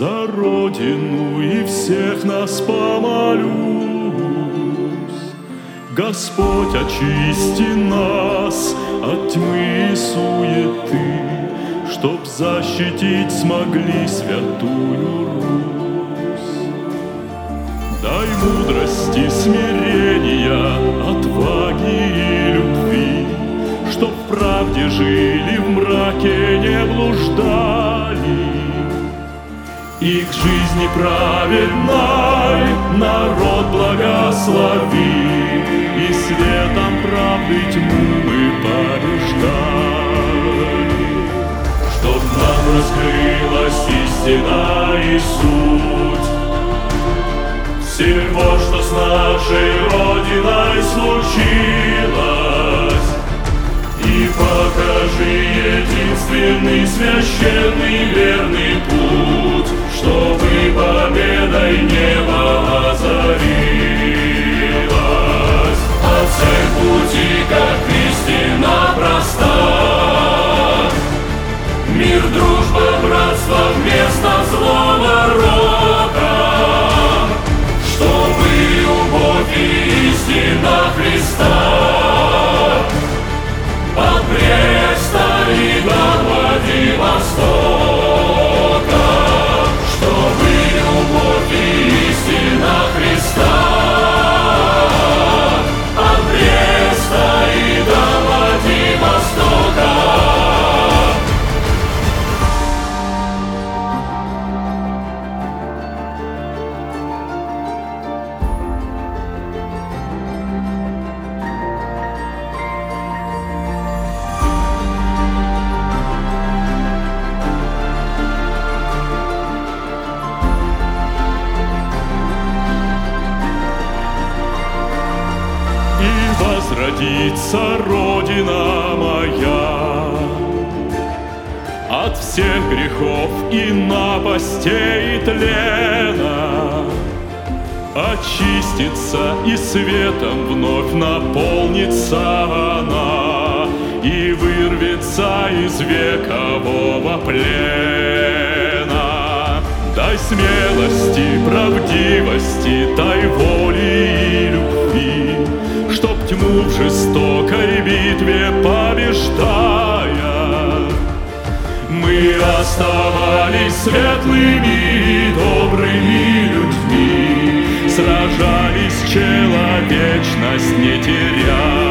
За Родину и всех нас помолюсь. Господь, очисти нас от тьмы и суеты, Чтоб защитить смогли святую Русь. Дай мудрости, смирения, отваги и любви, Чтоб в правде жили, в мраке не блуждали. И к жизни праведной народ благослови, И светом правды тьму мы побеждали. Чтоб нам раскрылась истина и суть. Всего, что с нашей Родиной случилось, И покажи единственный священный верный Amen. И возродится Родина моя от всех грехов и напастей и тлена. Очистится и светом вновь наполнится она И вырвется из векового плена Дай смелости, правдивости, дай воли и любви Чтоб тьму в жестокой битве побеждая. Мы оставались светлыми и добрыми людьми, Сражались человечность не теряя,